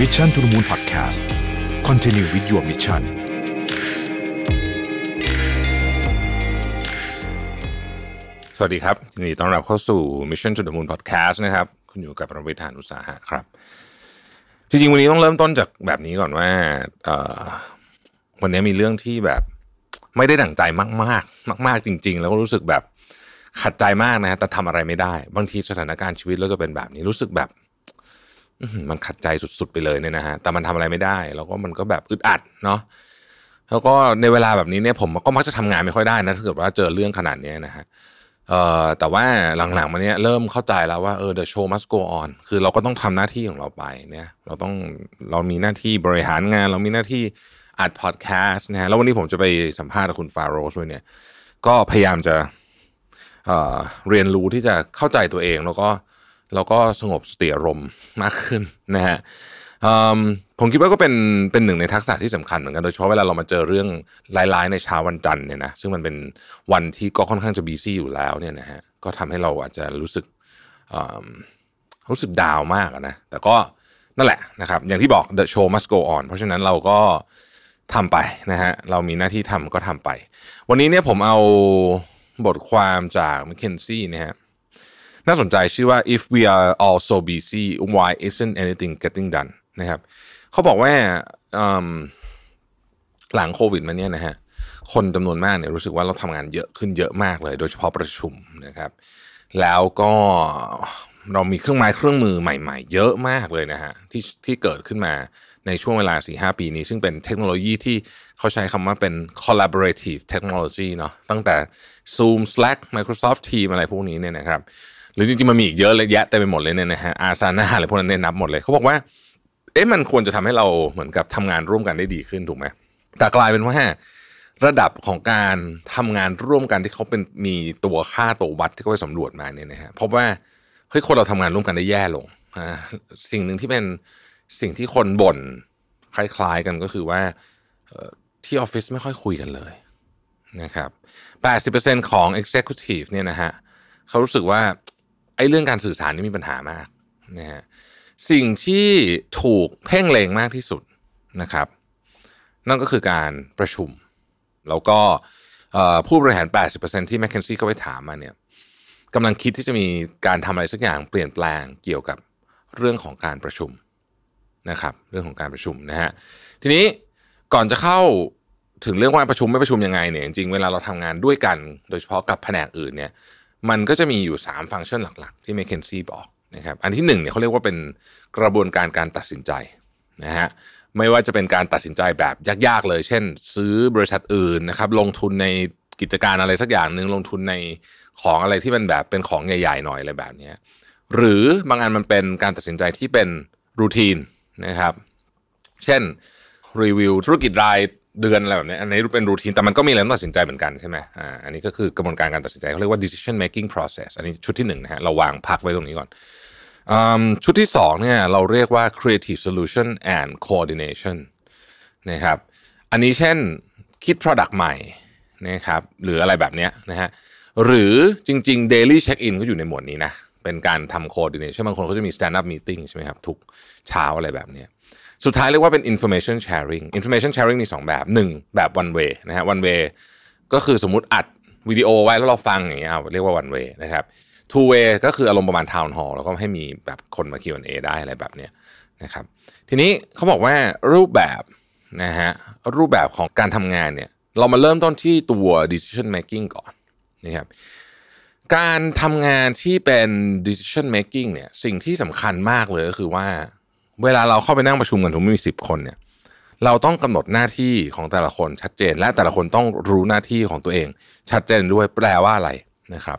Mission to the Moon Podcast Continue with your mission สวัสดีครับยินดีต้อนรับเข้าสู่ Mission to the Moon Podcast นะครับคุณอยู่กับประวิทยานุสาหะครับ จริงๆ วันนี้ต้องเริ่มต้นจากแบบนี้ก่อนว่าวันนี้มีเรื่องที่แบบไม่ได้ดั่งใจมากๆ มาก ๆ จริง ๆ แล้วก็รู้สึกแบบขัดใจมากนะฮะแต่ทำอะไรไม่ได้ บางทีสถานการณ์ชีวิตเราจะเป็นแบบนี้รู้สึกแบบ มันขัดใจสุด ๆ ไปเลยเนี่ยนะฮะแต่มันทำอะไรไม่ได้ แล้วก็มันก็แบบอึดอัดเนาะแล้วก็ในเวลาแบบนี้เนี่ยผมก็มักจะทำงานไม่ค่อยได้นะถ้าเกิดว่าเจอเรื่องขนาดนี้นะฮะเอ่อแต่ว่าหลังๆมาเนี้ยเริ่มเข้าใจแล้วว่าเออ the show must go on คือเราก็ต้องทำหน้าที่ของเราไปเนี่ย เราต้องเรามีหน้าที่บริหารงาน เรามีหน้าที่อัดพอดแคสต์นะฮะแล้ววันนี้ผมจะไปสัมภาษณ์กับคุณฟาโรสด้วยเนี่ย ก็พยายามจะเอ่อเรียนรู้ที่จะเข้าใจตัวเองแล้วก็ แล้วก็สงบสติอารมณ์มากขึ้นนะฮะผมคิดว่าก็เป็นเป็นหนึ่งในทักษะที่สำคัญเหมือนกันโดยเฉพาะเวลาเรามาเจอเรื่องร้ายๆในเช้าวันจันทร์เนี่ยนะซึ่งมันเป็นวันที่ก็ค่อนข้างจะบีซี่อยู่แล้วเนี่ยนะฮะก็ทำให้เราอาจจะรู้สึกรู้สึกดาวมากนะแต่ก็นั่นแหละนะครับ อย่างที่บอก the show must go on เพราะฉะนั้นเราก็ทำไปนะฮะเรามีหน้าที่ทำก็ทำไป วันนี้เนี่ยผมเอาบทความจาก McKinsey นะฮะ น่าสนใจชื่อว่า if we are all so busy why isn't anything getting done นะครับเขาบอกว่าหลังโควิดมาเนี่ยนะฮะคนจำนวนมากเนี่ยรู้สึกว่าเราทำงานเยอะขึ้นเยอะมากเลย โดยเฉพาะประชุมนะครับ แล้วก็เรามีเครื่องไม้เครื่องมือใหม่ ๆ เยอะมากเลยนะฮะที่ที่เกิดขึ้นมาในช่วงเวลา 4-5 ปีนี้ ซึ่งเป็นเทคโนโลยีที่เขาใช้คำว่าเป็น collaborative technology เนาะตั้งแต่ Zoom Slack Microsoft Teams อะไรพวกนี้เนี่ยนะครับ หรือจริงๆมันมีอีกเยอะเลยแยะเต็มไปหมดเลยเนี่ยนะฮะอาซาน่าอะไรพวกนั้นเนี่ยนับหมดเลยเขาบอกว่า เอ๊ะมันควรจะทำให้เราเหมือนกับทำงานร่วมกันได้ดีขึ้นถูกไหมแต่กลายเป็นว่าระดับของการทำงานร่วมกันที่เขาเป็นมีตัวค่าตัววัดที่เขาไปสำรวจมาเนี่ยนะฮะพบว่าเฮ้ยคนเราทำงานร่วมกันได้แย่ลงอ่าสิ่งหนึ่งที่เป็นสิ่งที่คนบ่นคล้ายๆกันก็คือว่าที่ออฟฟิศไม่ค่อยคุยกันเลยนะครับ 80%ของ Executive เนี่ยนะฮะเขารู้สึกว่า ไอ้เรื่องการสื่อสารนี่มีปัญหามากนะฮะสิ่งที่ถูกเพ่งเลงมากที่สุดนะครับ นั่นก็คือการประชุม แล้วก็ผู้บริหาร 80%ที่ McKinsey ก็ไปถามมาเนี่ยกำลังคิดที่จะมีการทำอะไรสักอย่างเปลี่ยนแปลงเกี่ยวกับเรื่องของการประชุมนะครับเรื่องของการประชุมนะฮะทีนี้ก่อนจะเข้าถึงเรื่องว่าประชุมไม่ประชุมยังไงเนี่ยจริงๆเวลาเราทำงานด้วยกัน โดยเฉพาะกับแผนกอื่นเนี่ย มันก็จะมีอยู่ 3 ฟังก์ชันหลัก ๆ ที่ McKinsey บอกนะครับอันที่1เนี่ยเขาเรียกว่าเป็นกระบวนการการตัดสินใจนะฮะไม่ว่าจะเป็นการตัดสินใจแบบยากๆเลย เช่น ซื้อบริษัทอื่นนะครับลงทุนในกิจการอะไรสักอย่างหนึ่งลงทุนในของอะไรที่มันแบบเป็นของใหญ่ๆหน่อยอะไรแบบนี้หรือบางอันมันเป็นการตัดสินใจที่เป็นรูทีนนะครับ เช่นรีวิวธุรกิจราย เดือนอะไรแบบนี้อันนี้เป็นรูทีนแต่มันก็มีอะไรต้องตัดสินใจเหมือนกันใช่ไหมอ่าอันนี้ก็คือกระบวนการการตัดสินใจเขาเรียกว่า decision making process อันนี้ชุดที่หนึ่งนะฮะเราวางพักไว้ตรงนี้ก่อนอชุดที่สองเนี่ยเราเรียกว่า creative solution and coordination นะครับอันนี้เช่นคิด product ใหม่นะครับหรืออะไรแบบนี้นะฮะหรือจริง ๆ daily check in ก็อยู่ในหมวดนี้นะเป็นการทำ coordination บางคนเขาจะมี stand up meeting ใช่ไหมครับทุกเช้าอะไรแบบนี้ สุดท้ายเรียกว่าเป็น information sharing information sharing มีสองแบบหนึ่งแบบ one way นะฮะ one way ก็คือสมมติอัดวิดีโอไว้แล้วเราฟังอย่างเงี้ยเอาเรียกว่า one way นะครับ two way ก็คืออารมณ์ประมาณ town hall แล้วก็ให้มีแบบคนมา Q&A ได้อะไรแบบเนี้ยนะครับ ทีนี้เขาบอกว่ารูปแบบนะฮะรูปแบบของการทำงานเนี่ยเรามาเริ่มต้นที่ตัว decision making ก่อนนะครับการทำงานที่เป็น decision making เนี่ยสิ่งที่สำคัญมากเลยก็คือว่า เวลาเราเข้าไปนั่งประชุมกันถึงมีสิบคนเนี่ย เราต้องกำหนดหน้าที่ของแต่ละคนชัดเจน และแต่ละคนต้องรู้หน้าที่ของตัวเอง ชัดเจนด้วยแปลว่าอะไรนะครับ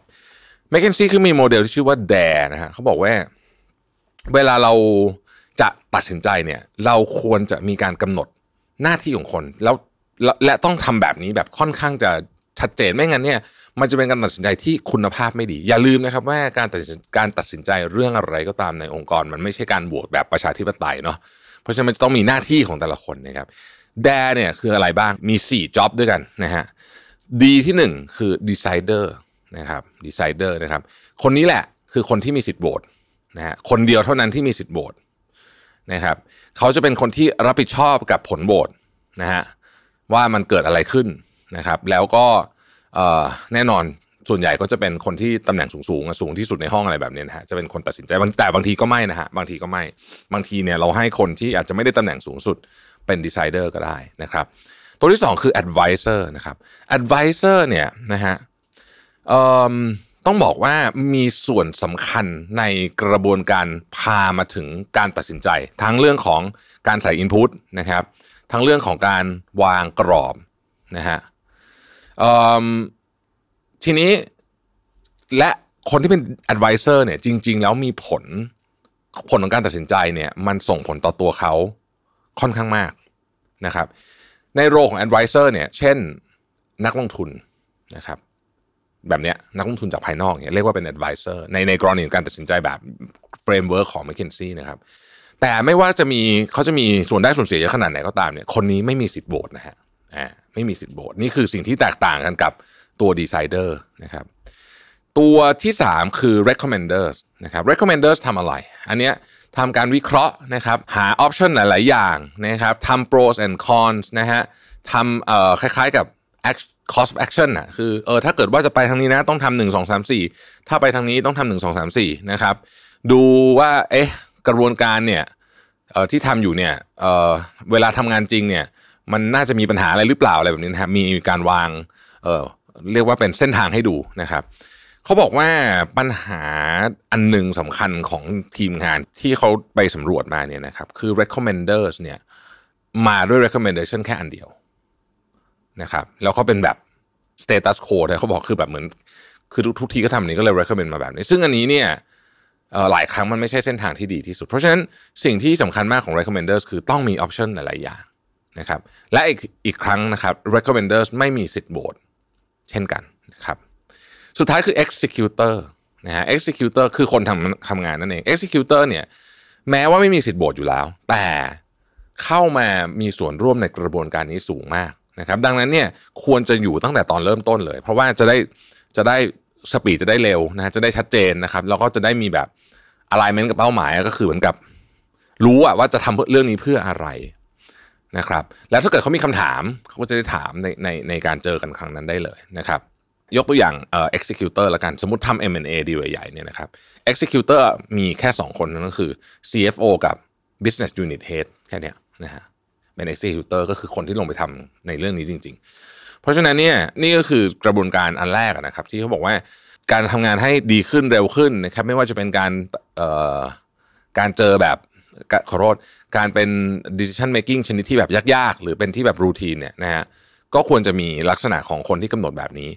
แมคเคนซี่คือมีโมเดลที่ชื่อว่า DARE นะฮะเขาบอกว่า เวลาเราจะตัดสินใจเนี่ย เราควรจะมีการกำหนดหน้าที่ของคนแล้วและและต้องทำแบบนี้แบบค่อนข้างจะชัดเจนไม่งั้นเนี่ย มันจะเป็นการตัดสินใจที่คุณภาพไม่ดี อย่าลืมนะครับว่าการตัดสินการตัดสินใจเรื่องอะไรก็ตามในองค์กร มันไม่ใช่การโหวตแบบประชาธิปไตยเนาะเพราะฉะนั้นมันจะต้องมีหน้าที่ของแต่ละคนนะครับ DARE เนี่ยคืออะไรบ้างมี4 job ด้วยกันนะฮะดีที่หนึ่งคือ decider นะครับ decider นะครับ คนนี้แหละคือคนที่มีสิทธิ์โหวตนะฮะคนเดียวเท่านั้นที่มีสิทธิ์โหวตนะครับเขาจะเป็นคนที่รับผิดชอบกับผลโหวตนะฮะว่ามันเกิดอะไรขึ้นนะครับ แล้วก็ แน่นอนส่วนใหญ่ก็จะเป็นคนที่ตำแหน่งสูงๆสูงที่สุดในห้องอะไรแบบนี้นะฮะจะเป็นคนตัดสินใจแต่บางทีก็ไม่นะฮะบางทีก็ไม่บางทีเนี่ยเราให้คนที่อาจจะไม่ได้ตำแหน่งสูงสุดเป็นดีไซเดอร์ก็ได้นะครับตัวที่ 2 คือ advisor นะครับ advisor เนี่ยนะฮะต้องบอกว่ามีส่วนสำคัญในกระบวนการพามาถึงการตัดสินใจ ทั้งเรื่องของการใส่ input นะครับ ทั้งเรื่องของการวางกรอบนะฮะ ทีนี้และคนที่เป็น advisor เนี่ย จริง ๆ แล้วมีผลผลของการตัดสินใจเนี่ย มันส่งผลต่อตัวเขาค่อนข้างมากนะครับ ในโรของ advisor เนี่ย เช่นนักลงทุนนะครับ แบบเนี้ยนักลงทุนจากภายนอกเนี่ยเรียกว่าเป็น advisor ในในกรณีของการตัดสินใจแบบ framework ของ McKinsey นะครับ แต่ไม่ว่าจะมีเขาจะมีส่วนได้ส่วนเสียเยอะขนาดไหนก็ตามเนี่ย คนนี้ไม่มีสิทธิ์โหวตนะฮะ อ่าไม่มีสิทธิ์โหวตนี่คือสิ่งที่แตกต่างกันกับตัว decider นะครับตัวที่ 3 คือ recommenders นะครับ recommenders ทำอะไร อันเนี้ยทำการวิเคราะห์นะครับหาออปชันหลาย ๆ อย่างนะครับทำ pros and cons นะฮะทำเอ่อคล้าย ๆ กับ cost of action อะคือเออถ้าเกิดว่าจะไปทางนี้นะต้องทำหนึ่งสองสามสี่ถ้าไปทางนี้ต้องทำหนึ่งสองสามสี่นะครับดูว่าเอ๊ะกระบวนการเนี่ยเอ่อที่ทำอยู่เนี่ยเอ่อเวลาทำงานจริงเนี่ย มันน่าจะมีปัญหาอะไรหรือเปล่าอะไรแบบนี้นะครับมีการวางเอ่อเรียกว่าเป็นเส้นทางให้ดูนะครับเขาบอกว่าปัญหาอันหนึ่งสำคัญของทีมงานที่เขาไปสำรวจมาเนี่ยนะครับคือ recommenders เนี่ยมาด้วย recommendation แค่อันเดียวนะครับแล้วเขาเป็นแบบ status quo แต่เขาบอกคือแบบเหมือนคือทุกทุกทีก็ทำนี้ก็เลย recommend มาแบบนี้ ซึ่งอันนี้เนี่ยหลายครั้งมันไม่ใช่เส้นทางที่ดีที่สุด เพราะฉะนั้นสิ่งที่สำคัญมากของ recommenders คือต้องมี option หลายๆอย่าง นะครับและอีกอีกครั้งนะครับ recommenders ไม่มีสิทธิ์โหวตเช่นกันนะครับสุดท้ายคือ executor นะฮะ executor คือคนทำทำงานนั่นเอง executor เนี่ยแม้ว่าไม่มีสิทธิ์โหวตอยู่แล้ว แต่เข้ามามีส่วนร่วมในกระบวนการนี้สูงมากนะครับ ดังนั้นเนี่ยควรจะอยู่ตั้งแต่ตอนเริ่มต้นเลย เพราะว่าจะได้จะได้สปีดจะได้เร็วนะจะได้ชัดเจนนะครับ แล้วก็จะได้มีแบบอะไรเมนกับเป้าหมายก็คือเหมือนกับ รู้อะว่าจะทำเรื่องนี้เพื่ออะไร นะครับแล้วถ้าเกิดเขามีคำถามเขาก็จะได้ถามในในในการเจอกันครั้งนั้นได้เลยนะครับยกตัวอย่างเอ่อ executor ละกันสมมติทำ M&A ดีใหญ่เนี่ยนะครับ executor มีแค่ 2 คนนั่นก็คือ CFO กับ business unit head แค่นี้นะฮะเป็น executor ก็คือคนที่ลงไปทำในเรื่องนี้จริง ๆ เพราะฉะนั้นเนี่ยนี่ก็คือกระบวนการอันแรกนะครับ ที่เขาบอกว่าการทำงานให้ดีขึ้นเร็วขึ้นนะครับไม่ว่าจะเป็นการเอ่อการเจอแบบ ขอโทษการเป็น decision making ชนิดที่แบบยากๆ หรือเป็นที่แบบรูทีนเนี่ยนะฮะก็ควรจะมีลักษณะของคนที่กำหนดแบบนี้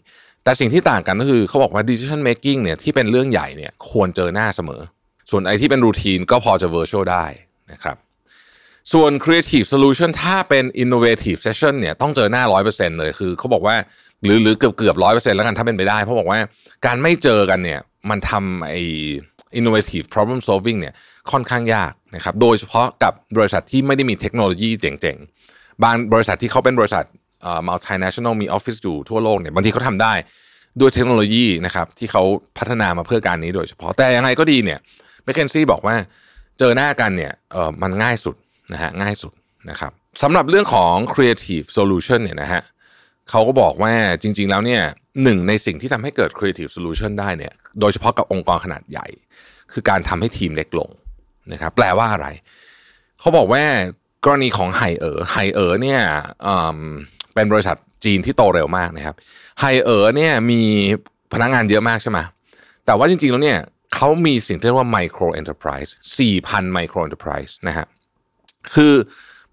แต่สิ่งที่ต่างกันก็คือเขาบอกว่า decision making เนี่ยที่เป็นเรื่องใหญ่เนี่ยควรเจอหน้าเสมอ ส่วนไอ้ที่เป็นรูทีนก็พอจะ virtual ได้นะครับส่วน Creative Solution ถ้าเป็น Innovative Session เนี่ยต้องเจอหน้า 100%เลยคือเขาบอกว่าหรือหรือเกือบเกือบร้อยเปอร์เซ็นต์แล้วกันถ้าเป็นไปได้ เพราะบอกว่าการไม่เจอกันเนี่ยมันทำไอ innovative problem solving เนี่ยค่อนข้างยากนะครับโดยเฉพาะกับบริษัทที่ไม่ได้มีเทคโนโลยีเจ๋งๆ บางบริษัทที่เขาเป็นบริษัท multinational มีออฟฟิศอยู่ทั่วโลกเนี่ยบางทีเขาทำได้ด้วยเทคโนโลยีนะครับที่เขาพัฒนามาเพื่อการนี้โดยเฉพาะแต่ยังไงก็ดีเนี่ยแมคเคนซี่บอกว่าเจอหน้ากันเนี่ยเออมันง่ายสุดนะฮะง่ายสุดนะครับสำหรับเรื่องของ creative solution เนี่ยนะฮะเขาก็บอกว่าจริง ๆ แล้วเนี่ยหนึ่งในสิ่งที่ทำให้เกิด creative solution ได้เนี่ย โดยเฉพาะกับองค์กรขนาดใหญ่ คือการทำให้ทีมเล็กลงนะครับแปลว่าอะไร เขาบอกว่ากรณีของไฮเอ๋อไฮเอ๋อเนี่ยเป็นบริษัทจีนที่โตเร็วมากนะครับไฮเอ๋อเนี่ยมีพนักงงานเยอะมากใช่ไหมแต่ว่าจริงๆแล้วเนี่ยเขามีสิ่งที่เรียกว่า micro enterprise 4,000 micro enterprise นะฮะคือ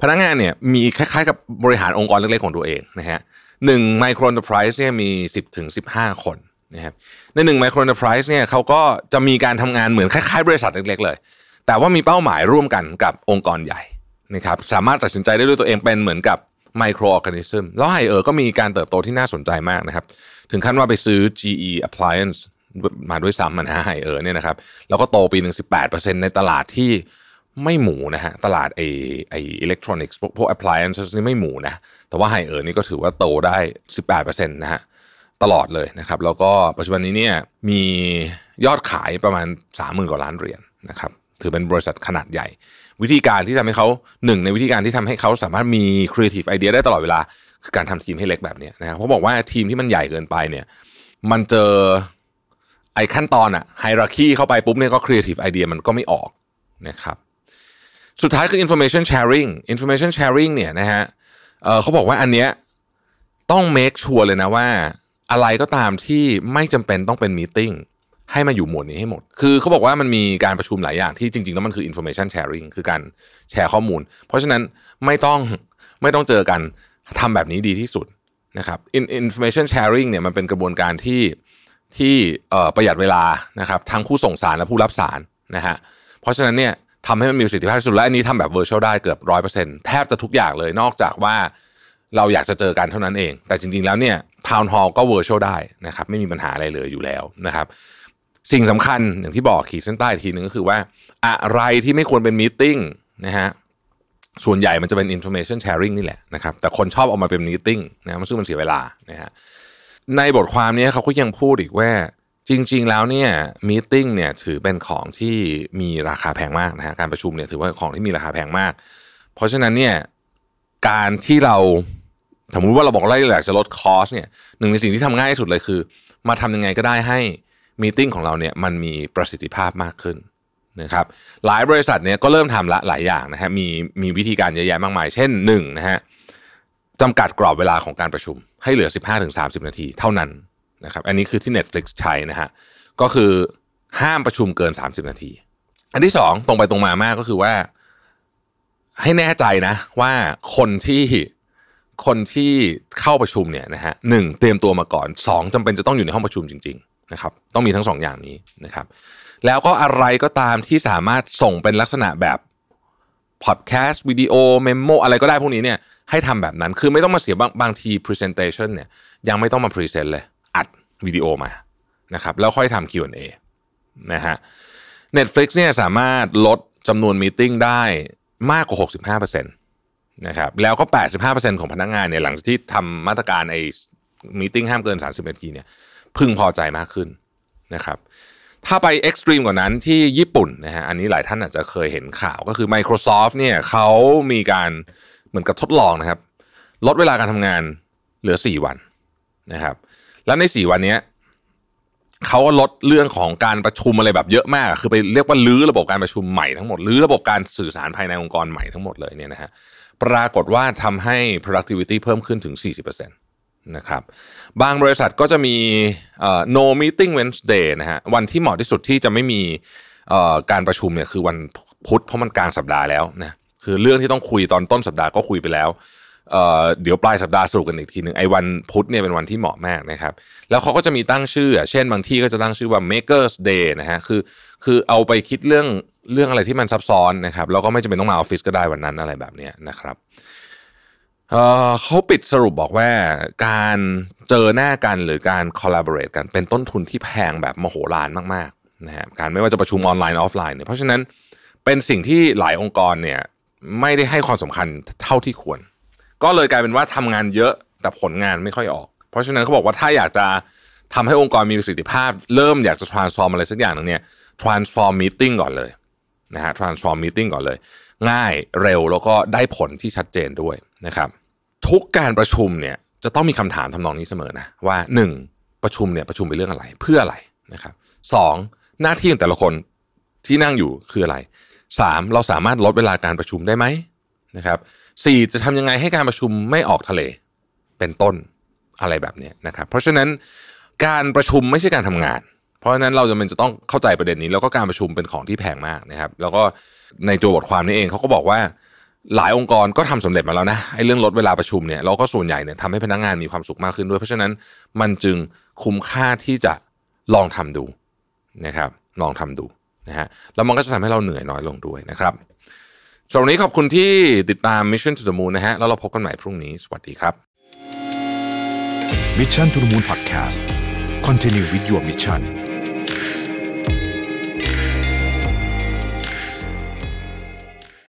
พนักงานเนี่ยมีคล้ายๆ กับบริหารองค์กรเล็กๆของตัวเองนะฮะหนึ่ง micro enterprise เนี่ยมีสิบถึงสิบห้าคน นะครับในหนึ่ง micro enterprise เนี่ยเขาก็จะมีการทำงานเหมือนคล้ายๆ บริษัทเล็กๆเลย แต่ว่ามีเป้าหมายร่วมกันกับองค์กรใหญ่นะครับสามารถตัดสินใจได้ด้วยตัวเองเป็นเหมือนกับ microorganism แล้ว Haier ก็มีการเติบโตที่น่าสนใจมากนะครับ ถึงขั้นว่าไปซื้อ GE Appliance มาด้วยซ้ำนะ Haier เนี่ยนะครับ แล้วก็โตปีหนึ่งสิบแปดเปอร์เซ็นต์ในตลาดที่ไม่หมูนะฮะ ตลาดไอ้ไอ้อิเล็กทรอนิกส์พวก appliances นี่ไม่หมูนะ แต่ว่า Haier นี่ก็ถือว่าโตได้18%นะฮะ ตลอดเลยนะครับ แล้วก็ปัจจุบันนี้เนี่ยมียอดขายประมาณ 30,000 กว่าล้านเหรียญนะครับ ถือเป็นบริษัทขนาดใหญ่ วิธีการที่ทำให้เขาหนึ่งในวิธีการที่ทำให้เขาสามารถมี creative idea ได้ตลอดเวลาคือการทำทีมให้เล็กแบบนี้นะครับเพราะบอกว่าทีมที่มันใหญ่เกินไปเนี่ยมันเจอไอ้ขั้นตอนอะไฮรักีเข้าไปปุ๊บเนี่ยก็ creative idea มันก็ไม่ออกนะครับสุดท้ายคือ information sharing information sharing เนี่ยนะฮะเเขาบอกว่าอันเนี้ยต้อง make sure เลยนะว่า อะไรก็ตามที่ไม่จำเป็นต้องเป็นมีติ้งให้มาอยู่หมวดนี้ให้หมด คือเขาบอกว่ามันมีการประชุมหลายอย่างที่จริงๆ แล้วมันคือ information sharing คือการแชร์ข้อมูล เพราะฉะนั้นไม่ต้องไม่ต้องเจอกันทำแบบนี้ดีที่สุดนะครับ information sharing เนี่ยมันเป็นกระบวนการที่ที่ประหยัดเวลานะครับทั้งผู้ส่งสารและผู้รับสารนะฮะเพราะฉะนั้นเนี่ยทำให้มันมีประสิทธิภาพที่สุดและอันนี้ทำแบบ virtual ได้เกือบร้อยเปอร์เซ็นต์แทบจะทุกอย่างเลยนอกจากว่าเราอยากจะเจอกันเท่านั้นเอง แต่จริงๆแล้วเนี่ย ทาวน์ฮอลก็ virtual ได้นะครับไม่มีปัญหาอะไรเลยอยู่แล้วนะครับสิ่งสำคัญอย่างที่บอกขีดเส้นใต้ทีนึงก็คือว่า อะไรที่ไม่ควรเป็นมีติ้งนะฮะส่วนใหญ่มันจะเป็น information sharing นี่แหละนะครับแต่คนชอบออกมาเป็นมีติ้งนะมันซึ่งมันเสียเวลานะฮะในบทความนี้เขาก็ยังพูดอีกว่าจริง ๆ แล้วเนี่ยมีติ้งเนี่ยถือเป็นของที่มีราคาแพงมากนะฮะการประชุมเนี่ยถือว่าของที่มีราคาแพงมาก เพราะฉะนั้นเนี่ยการที่เรา สมมติว่าเราบอกเราอยากจะลดคอสเนี่ยหนึ่งในสิ่งที่ทำง่ายที่สุดเลยคือ มาทำยังไงก็ได้ให้มีติ้งของเราเนี่ยมันมีประสิทธิภาพมากขึ้นนะครับหลายบริษัทเนี่ยก็เริ่มทำละหลายอย่างนะฮะมีมีวิธีการเยอะแยะมากมาย เช่นหนึ่งนะฮะจำกัดกรอบเวลาของการประชุม ให้เหลือ 15-30 นาทีเท่านั้นนะครับอันนี้คือที่ Netflix ใช้นะฮะก็คือห้ามประชุมเกิน 30 นาที อันที่สองตรงไปตรงมามากก็คือว่า ให้แน่ใจนะว่าคนที่ คนที่เข้าประชุมเนี่ยนะฮะหนึ่งเตรียมตัวมาก่อนสองจำเป็นจะต้องอยู่ในห้องประชุมจริง ๆ นะครับ ต้องมีทั้งสองอย่างนี้นะครับ แล้วก็อะไรก็ตามที่สามารถส่งเป็นลักษณะแบบพอดแคสต์วิดีโอ memo อะไรก็ได้พวกนี้เนี่ยให้ทำแบบนั้นคือไม่ต้องมาเสียบางบางที presentation เนี่ยยังไม่ต้องมา present เลย อัดวิดีโอมานะครับแล้วค่อยทำ Q&A นะฮะ Netflix เนี่ยสามารถลดจำนวน meeting ได้มากกว่า 65% นะครับแล้วก็ 85%ของพนักงานเนี่ยหลังจากที่ทำมาตรการไอ้มีติ้งห้ามเกิน 30 นาทีเนี่ยพึงพอใจมากขึ้นนะครับถ้าไปเอ็กซ์ตรีมกว่านั้นที่ญี่ปุ่นนะฮะอันนี้หลายท่านอาจจะเคยเห็นข่าวก็คือ Microsoft เนี่ยเขามีการเหมือนกับทดลองนะครับ ลดเวลาการทำงานเหลือ 4 วันนะครับ แล้วใน 4 วันนี้เขาก็ลดเรื่องของการประชุมอะไรแบบเยอะมาก คือไปเรียกว่าลื้อระบบการประชุมใหม่ทั้งหมดลื้อระบบการสื่อสารภายในองค์กรใหม่ทั้งหมดเลยเนี่ยนะฮะ ปรากฏว่าทำให้ productivity เพิ่มขึ้นถึง 40%นะครับบางบริษัทก็จะมี no meeting Wednesday นะฮะวันที่เหมาะที่สุดที่จะไม่มีการประชุมเนี่ยคือวันพุธเพราะมันกลางสัปดาห์แล้วนะคือเรื่องที่ต้องคุยตอนต้นสัปดาห์ก็คุยไปแล้ว เดี๋ยวปลายสัปดาห์สรุปกันอีกทีหนึ่งไอ้วันพุธเนี่ยเป็นวันที่เหมาะมากนะครับ แล้วเขาก็จะมีตั้งชื่อ เช่นบางที่ก็จะตั้งชื่อว่า Makers Day นะฮะคือคือเอาไปคิดเรื่องเรื่องอะไรที่มันซับซ้อนนะครับแล้วก็ไม่จำเป็นต้องมาออฟฟิศก็ได้วันนั้นอะไรแบบนี้นะครับเขาปิดสรุปบอกว่าการเจอหน้ากันหรือการ collaborate กันเป็นต้นทุนที่แพงแบบมโหฬารมากๆนะฮะการไม่ว่าจะประชุมออนไลน์ออฟไลน์เนี่ยเพราะฉะนั้นเป็นสิ่งที่หลายองค์กรเนี่ยไม่ได้ให้ความสำคัญเท่าที่ควร ก็เลยกลายเป็นว่าทำงานเยอะแต่ผลงานไม่ค่อยออก เพราะฉะนั้นเขาบอกว่าถ้าอยากจะทำให้องค์กรมีประสิทธิภาพ เริ่มอยากจะ transform อะไรสักอย่างนึงเนี่ย transform meeting ก่อนเลยนะฮะ transform meeting ก่อนเลย ง่ายเร็วแล้วก็ได้ผลที่ชัดเจนด้วยนะครับ ทุกการประชุมเนี่ยจะต้องมีคำถามทำนองนี้เสมอนะว่าหนึ่งประชุมเนี่ยประชุมไปเรื่องอะไรเพื่ออะไรนะครับสองหน้าที่ของแต่ละคนที่นั่งอยู่คืออะไรสามเราสามารถลดเวลาการประชุมได้ไหมนะครับ สี่จะทำยังไงให้การประชุมไม่ออกทะเล เป็นต้นอะไรแบบนี้นะครับ เพราะฉะนั้นการประชุมไม่ใช่การทำงาน เพราะฉะนั้นเราจะเป็นจะต้องเข้าใจประเด็นนี้ แล้วก็การประชุมเป็นของที่แพงมากนะครับ แล้วก็ในตัวบทความนี้เองเขาก็บอกว่าหลายองค์กรก็ทำสำเร็จมาแล้วนะไอ้เรื่องลดเวลาประชุมเนี่ยเราก็ส่วนใหญ่เนี่ยทำให้พนักงงานมีความสุขมากขึ้นด้วย เพราะฉะนั้นมันจึงคุ้มค่าที่จะลองทำดูนะครับ ลองทำดูนะฮะแล้วมันก็จะทำให้เราเหนื่อยน้อยลงด้วยนะครับ สำหรับวันนี้ขอบคุณที่ติดตาม Mission to the Moon นะฮะแล้วเราพบกันใหม่พรุ่งนี้ สวัสดีครับ Mission to the Moon Podcast Continue with your mission